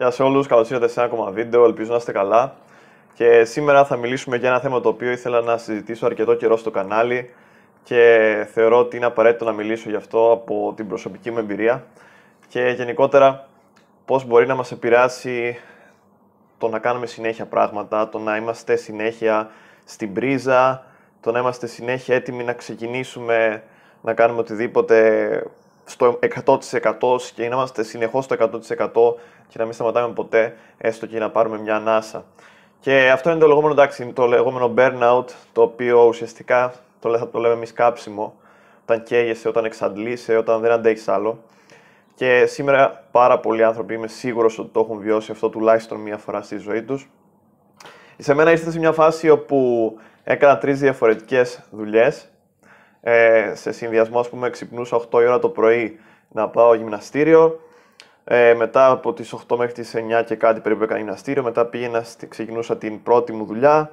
Γεια σε όλους, καλώς ήρθατε σε ένα ακόμα βίντεο, ελπίζω να είστε καλά. Και σήμερα θα μιλήσουμε για ένα θέμα το οποίο ήθελα να συζητήσω αρκετό καιρό στο κανάλι και θεωρώ ότι είναι απαραίτητο να μιλήσω γι' αυτό από την προσωπική μου εμπειρία και γενικότερα πώς μπορεί να μας επηρεάσει το να κάνουμε συνέχεια πράγματα, το να είμαστε συνέχεια στην πρίζα, το να είμαστε συνέχεια έτοιμοι να ξεκινήσουμε να κάνουμε οτιδήποτε στο 100% και να είμαστε συνεχώς στο 100% και να μην σταματάμε ποτέ, έστω και να πάρουμε μια ανάσα. Και αυτό είναι το λεγόμενο, εντάξει, το λεγόμενο burnout, το οποίο ουσιαστικά το, θα το λέμε εμείς κάψιμο, όταν καίγεσαι, όταν εξαντλείσαι, όταν δεν αντέχεις άλλο. Και σήμερα πάρα πολλοί άνθρωποι είμαι σίγουρος ότι το έχουν βιώσει αυτό τουλάχιστον μία φορά στη ζωή τους. Σε μένα ήρθε σε μια φάση όπου έκανα τρεις διαφορετικές δουλειές. Ε, σε συνδυασμό, ας πούμε, ξυπνούσα 8 η ώρα το πρωί να πάω γυμναστήριο. Ε, μετά από τις 8 μέχρι τις 9 και κάτι περίπου έκανα γυμναστήριο. Μετά πήγαινα, ξεκινούσα την πρώτη μου δουλειά.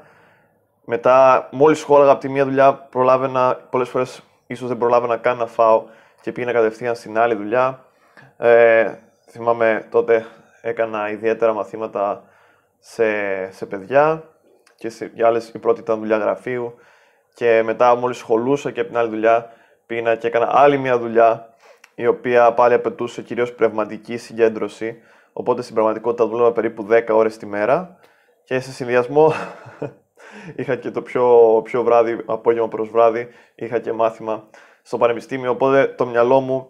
Μετά, μόλις σχόλαγα από τη μία δουλειά, προλάβαινα, πολλές φορές ίσως δεν προλάβαινα καν να φάω και πήγαινα κατευθείαν στην άλλη δουλειά. Ε, θυμάμαι τότε έκανα ιδιαίτερα μαθήματα σε, σε παιδιά και σε, για άλλες η πρώτη ήταν δουλειά γραφείου και μετά μόλις σχολούσα και από την άλλη δουλειά πήγαινα και έκανα άλλη μια δουλειά η οποία πάλι απαιτούσε κυρίως πνευματική συγκέντρωση. Οπότε στην πραγματικότητα δούλευα περίπου 10 ώρες τη μέρα. Και σε συνδυασμό είχα και το πιο, πιο βράδυ, απόγευμα προς βράδυ, είχα και μάθημα στο πανεπιστήμιο, οπότε το μυαλό μου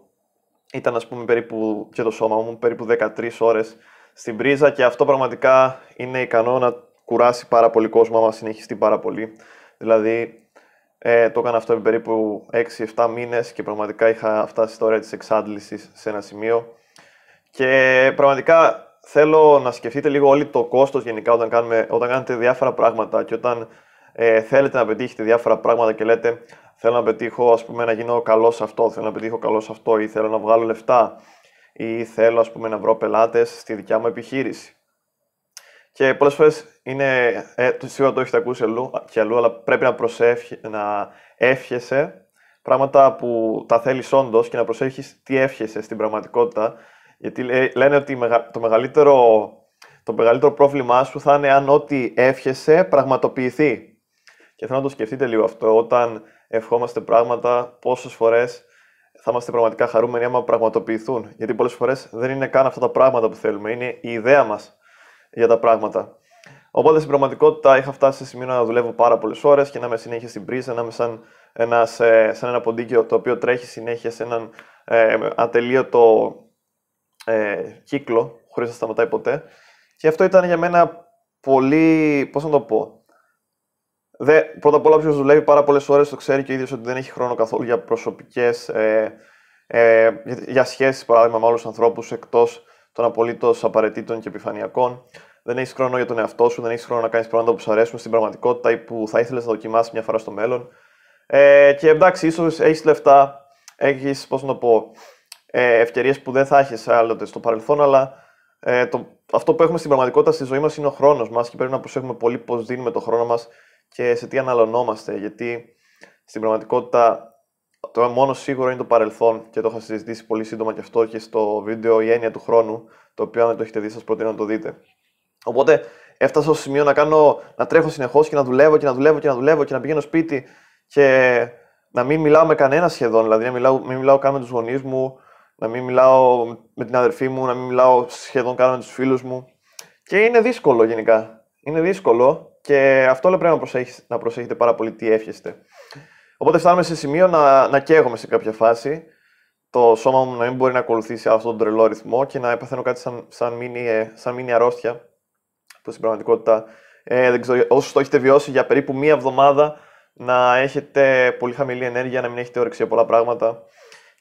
ήταν ας πούμε περίπου και το σώμα μου περίπου 13 ώρες στην πρίζα. Και αυτό πραγματικά είναι ικανό να κουράσει πάρα πολύ κόσμο άμα συνεχιστεί πάρα πολύ. Δηλαδή ε, το έκανα αυτό περίπου 6-7 μήνες και πραγματικά είχα φτάσει στη ώρα της εξάντλησης σε ένα σημείο και πραγματικά θέλω να σκεφτείτε λίγο όλοι το κόστος γενικά όταν, κάνουμε, όταν κάνετε διάφορα πράγματα και όταν ε, θέλετε να πετύχετε διάφορα πράγματα και λέτε θέλω να πετύχω ας πούμε να γίνω καλός σε αυτό, θέλω να πετύχω καλός σε αυτό ή θέλω να βγάλω λεφτά ή θέλω ας πούμε να βρω πελάτες στη δικιά μου επιχείρηση. Και πολλές φορές είναι, ε, σίγουρα το έχετε ακούσει αλλού, και αλλού, αλλά πρέπει να, προσεύχει, να εύχεσαι πράγματα που τα θέλεις όντως και να προσέχεις τι εύχεσαι στην πραγματικότητα. Γιατί λένε ότι το μεγαλύτερο, το μεγαλύτερο πρόβλημά σου θα είναι αν ό,τι εύχεσαι πραγματοποιηθεί. Και θέλω να το σκεφτείτε λίγο αυτό. Όταν ευχόμαστε πράγματα, πόσες φορές θα είμαστε πραγματικά χαρούμενοι άμα πραγματοποιηθούν. Γιατί πολλές φορές δεν είναι καν αυτά τα πράγματα που θέλουμε, είναι η ιδέα μας για τα πράγματα. Οπότε στην πραγματικότητα είχα φτάσει σε σημείο να δουλεύω πάρα πολλές ώρες και να είμαι συνέχεια στην πρίζα, να είμαι σαν, ένας, ε, σαν ένα ποντίκιο το οποίο τρέχει συνέχεια σε έναν ε, ατελείωτο ε, κύκλο, χωρίς να σταματάει ποτέ. Και αυτό ήταν για μένα πολύ. Πώς να το πω. Δε, πρώτα απ' όλα, όποιος δουλεύει πάρα πολλές ώρες το ξέρει και ο ίδιος ότι δεν έχει χρόνο καθόλου για προσωπικές. Ε, ε, για σχέσεις, παράδειγμα, με άλλους ανθρώπους εκτός των απολύτως απαραίτητων και επιφανειακών. Δεν έχεις χρόνο για τον εαυτό σου, δεν έχεις χρόνο να κάνεις πράγματα που σου αρέσουν στην πραγματικότητα ή που θα ήθελες να δοκιμάσεις μια φορά στο μέλλον. Ε, και εντάξει, ίσως έχεις λεφτά, έχεις, πώς να το πω, ε, ευκαιρίες που δεν θα έχεις άλλοτε στο παρελθόν, αλλά ε, το, αυτό που έχουμε στην πραγματικότητα στη ζωή μας είναι ο χρόνος μας και πρέπει να προσέχουμε πολύ πώς δίνουμε το χρόνο μας και σε τι αναλωνόμαστε. Γιατί στην πραγματικότητα το μόνο σίγουρο είναι το παρελθόν και το είχα συζητήσει πολύ σύντομα και αυτό και στο βίντεο η έννοια του χρόνου, το οποίο αν δεν το έχετε δει, σας προτείνω να το δείτε. Οπότε έφτασα στο σημείο να, κάνω, να τρέχω συνεχώς και να δουλεύω και να δουλεύω και να δουλεύω και να πηγαίνω σπίτι και να μην μιλάω με κανένα σχεδόν. Δηλαδή, να μιλάω, μην μιλάω καν με τους γονείς μου, να μην μιλάω με την αδερφή μου, να μην μιλάω σχεδόν καν με τους φίλους μου. Και είναι δύσκολο γενικά. Είναι δύσκολο και αυτό λέει πρέπει να, προσέχεις, να προσέχετε πάρα πολύ τι εύχεστε. Οπότε φτάνουμε σε σημείο να, να καίγομαι σε κάποια φάση. Το σώμα μου να μην μπορεί να ακολουθήσει αυτόν τον τρελό ρυθμό και να παθαίνω κάτι σαν, σαν, μίνι, ε, σαν μίνι αρρώστια. Που στην πραγματικότητα, ε, δεν ξέρω, όσους το έχετε βιώσει για περίπου μία εβδομάδα, να έχετε πολύ χαμηλή ενέργεια, να μην έχετε όρεξη για πολλά πράγματα.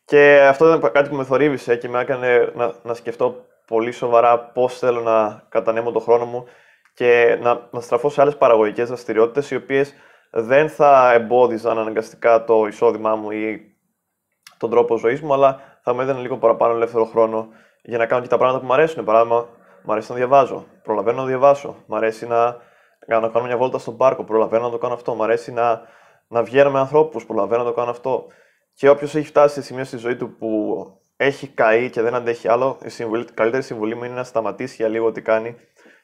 Και αυτό ήταν κάτι που με θορύβησε και με έκανε να, να σκεφτώ πολύ σοβαρά πώς θέλω να κατανέμω τον χρόνο μου και να, να στραφώ σε άλλες παραγωγικές δραστηριότητες οι οποίες δεν θα εμπόδιζαν αναγκαστικά το εισόδημά μου ή τον τρόπο ζωής μου, αλλά θα μου έδιναν λίγο παραπάνω ελεύθερο χρόνο για να κάνω και τα πράγματα που μου αρέσουν. Παράδειγμα, μου αρέσει να διαβάζω. Προλαβαίνω να διαβάσω. Μου αρέσει να, να κάνω μια βόλτα στον πάρκο. Προλαβαίνω να το κάνω αυτό. Μου αρέσει να, να βγαίνω με ανθρώπους. Προλαβαίνω να το κάνω αυτό. Και όποιος έχει φτάσει σε σημείο στη ζωή του που έχει καεί και δεν αντέχει άλλο, η, συμβουλή, η καλύτερη συμβουλή μου είναι να σταματήσει για λίγο τι κάνει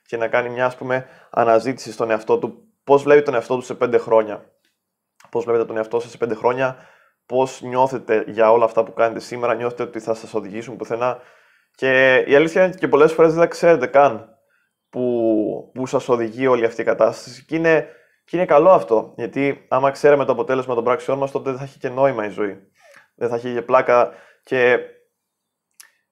και να κάνει μια ας πούμε, αναζήτηση στον εαυτό του. Πώς βλέπει τον εαυτό του σε πέντε χρόνια. Πώς βλέπετε τον εαυτό σας σε πέντε χρόνια, πώς νιώθετε για όλα αυτά που κάνετε σήμερα, νιώθετε ότι θα σας οδηγήσουν πουθενά. Και η αλήθεια είναι και πολλές φορές δεν τα ξέρετε καν που, που σας οδηγεί όλη αυτή η κατάσταση. Και είναι, και είναι καλό αυτό, γιατί άμα ξέραμε το αποτέλεσμα των πράξεών μας, τότε δεν θα έχει και νόημα η ζωή. Δεν θα έχει και πλάκα. Και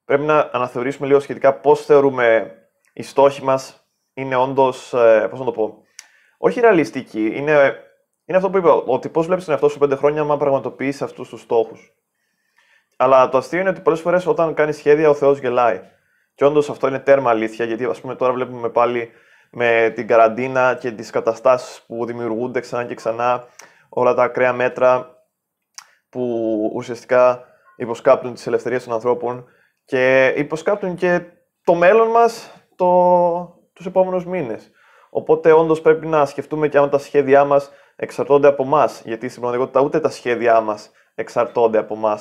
πρέπει να αναθεωρήσουμε λίγο σχετικά πώς θεωρούμε οι στόχοι μας είναι όντως. Ε, πώς να το πω. Όχι ρεαλιστικοί. Είναι, είναι αυτό που είπα, ότι πώ βλέπεις τον εαυτό σου πέντε χρόνια, άμα πραγματοποιήσει αυτούς τους στόχους. Αλλά το αστείο είναι ότι πολλές φορές όταν κάνεις σχέδια, ο Θεός γελάει. Και όντως αυτό είναι τέρμα αλήθεια, γιατί ας πούμε τώρα βλέπουμε πάλι με την καραντίνα και τις καταστάσεις που δημιουργούνται ξανά και ξανά, όλα τα ακραία μέτρα που ουσιαστικά υποσκάπτουν τις ελευθερίες των ανθρώπων και υποσκάπτουν και το μέλλον μας το, τους επόμενους μήνες. Οπότε όντως πρέπει να σκεφτούμε και αν τα σχέδιά μας εξαρτώνται από εμά. Γιατί στην πραγματικότητα ούτε τα σχέδιά μας εξαρτώνται από εμά.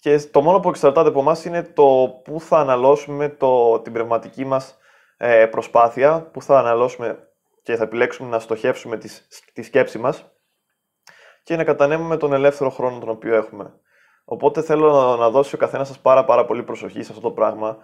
Και το μόνο που εξαρτάται από εμά είναι το πού θα αναλώσουμε το, την πνευματική μας ε, προσπάθεια, πού θα αναλώσουμε και θα επιλέξουμε να στοχεύσουμε τη, τη σκέψη μας και να κατανέμουμε τον ελεύθερο χρόνο τον οποίο έχουμε. Οπότε θέλω να δώσει ο καθένας σας πάρα, πάρα πολύ προσοχή σε αυτό το πράγμα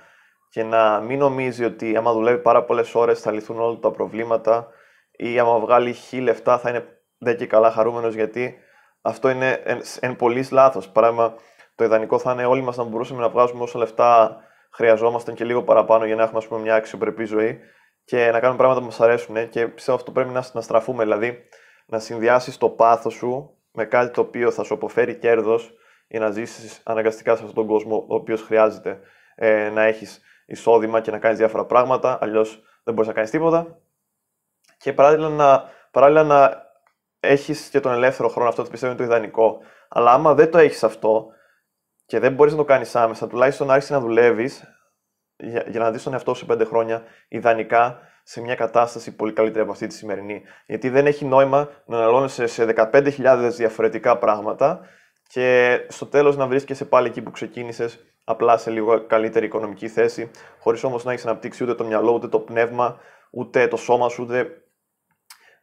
και να μην νομίζει ότι άμα δουλεύει πάρα πολλές ώρες θα λυθούν όλα τα προβλήματα ή άμα βγάλει χι λεφτά θα είναι δεν και καλά χαρούμενος γιατί αυτό είναι εν, εν πολύ λάθος. Παράδειγμα, το ιδανικό θα είναι όλοι μας να μπορούσαμε να βγάζουμε όσα λεφτά χρειαζόμασταν και λίγο παραπάνω για να έχουμε πούμε, μια αξιοπρεπή ζωή και να κάνουμε πράγματα που μας αρέσουν. Και πιστεύω αυτό πρέπει να, να στραφούμε. Δηλαδή, να συνδυάσεις το πάθος σου με κάτι το οποίο θα σου αποφέρει κέρδος για να ζήσεις αναγκαστικά σε αυτόν τον κόσμο, ο οποίος χρειάζεται ε, να έχεις εισόδημα και να κάνεις διάφορα πράγματα. Αλλιώς δεν μπορείς να κάνεις τίποτα. Και παράλληλα να, παράλληλα να έχεις και τον ελεύθερο χρόνο, αυτό το πιστεύω είναι το ιδανικό. Αλλά άμα δεν το έχεις αυτό και δεν μπορείς να το κάνεις άμεσα, τουλάχιστον άρχισε να δουλεύεις για, για να δεις τον εαυτό σου πέντε χρόνια, ιδανικά σε μια κατάσταση πολύ καλύτερη από αυτή τη σημερινή. Γιατί δεν έχει νόημα να αναλώνεσαι σε 15.000 διαφορετικά πράγματα και στο τέλος να βρίσκεσαι πάλι εκεί που ξεκίνησες, απλά σε λίγο καλύτερη οικονομική θέση, χωρίς όμως να έχεις αναπτύξει ούτε το μυαλό, ούτε το πνεύμα, ούτε το σώμα σου, ούτε...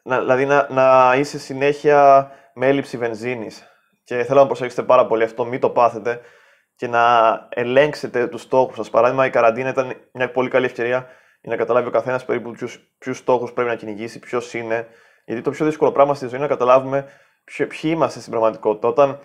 Να, δηλαδή να, να είσαι συνέχεια με έλλειψη βενζίνης. Και θέλω να προσέξετε πάρα πολύ αυτό, μην το πάθετε και να ελέγξετε τους στόχους σας. Παράδειγμα, η καραντίνα ήταν μια πολύ καλή ευκαιρία για να καταλάβει ο καθένας περίπου ποιους στόχους πρέπει να κυνηγήσει, ποιος είναι. Γιατί το πιο δύσκολο πράγμα στη ζωή είναι να καταλάβουμε ποιοι είμαστε στην πραγματικότητα. Όταν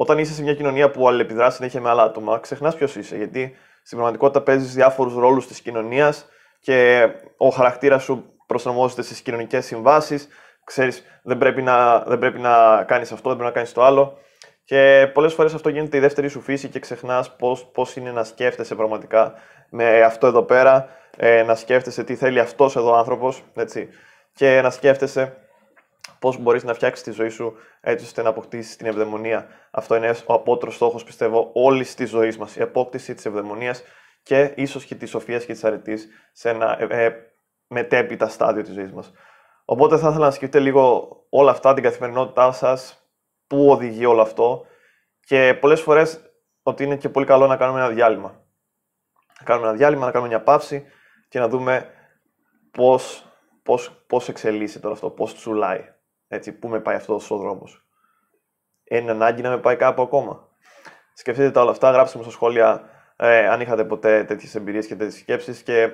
όταν είσαι σε μια κοινωνία που αλληλεπιδρά συνέχεια με άλλα άτομα, ξεχνάς ποιος είσαι. Γιατί στην πραγματικότητα παίζεις διάφορους ρόλους της κοινωνίας και ο χαρακτήρας σου προσαρμόζεται στις κοινωνικές συμβάσεις. Ξέρεις, δεν πρέπει να, δεν πρέπει να κάνεις αυτό, δεν πρέπει να κάνεις το άλλο. Και πολλές φορές αυτό γίνεται η δεύτερη σου φύση και ξεχνάς πώς είναι να σκέφτεσαι πραγματικά με αυτό εδώ πέρα, ε, να σκέφτεσαι τι θέλει αυτός εδώ ο άνθρωπο, και να σκέφτεσαι πώς μπορείς να φτιάξεις τη ζωή σου έτσι ώστε να αποκτήσεις την ευδαιμονία. Αυτό είναι ο απότερος στόχος, πιστεύω, όλης της ζωής μας. Η απόκτηση της ευδαιμονίας και ίσως και της σοφίας και της αρετής σε ένα ε, ε, μετέπειτα στάδιο της ζωής μας. Οπότε θα ήθελα να σκεφτείτε λίγο όλα αυτά, την καθημερινότητά σας, πού οδηγεί όλο αυτό και πολλές φορές ότι είναι και πολύ καλό να κάνουμε ένα διάλειμμα. Να κάνουμε ένα διάλειμμα, να κάνουμε μια παύση και να δούμε πώς, πώς, πώς εξελίσσεται όλο αυτό, πώς τσουλάει. Έτσι, πού με πάει αυτός ο δρόμος. Είναι ανάγκη να με πάει κάπου ακόμα. Σκεφτείτε τα όλα αυτά, γράψτε μου στα σχόλια ε, αν είχατε ποτέ τέτοιες εμπειρίες και τέτοιες σκέψεις και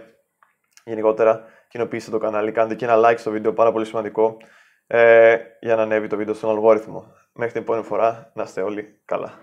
γενικότερα κοινοποιήστε το κανάλι. Κάντε και ένα like στο βίντεο, πάρα πολύ σημαντικό, ε, για να ανέβει το βίντεο στον αλγόριθμο. Μέχρι την επόμενη φορά, να είστε όλοι καλά.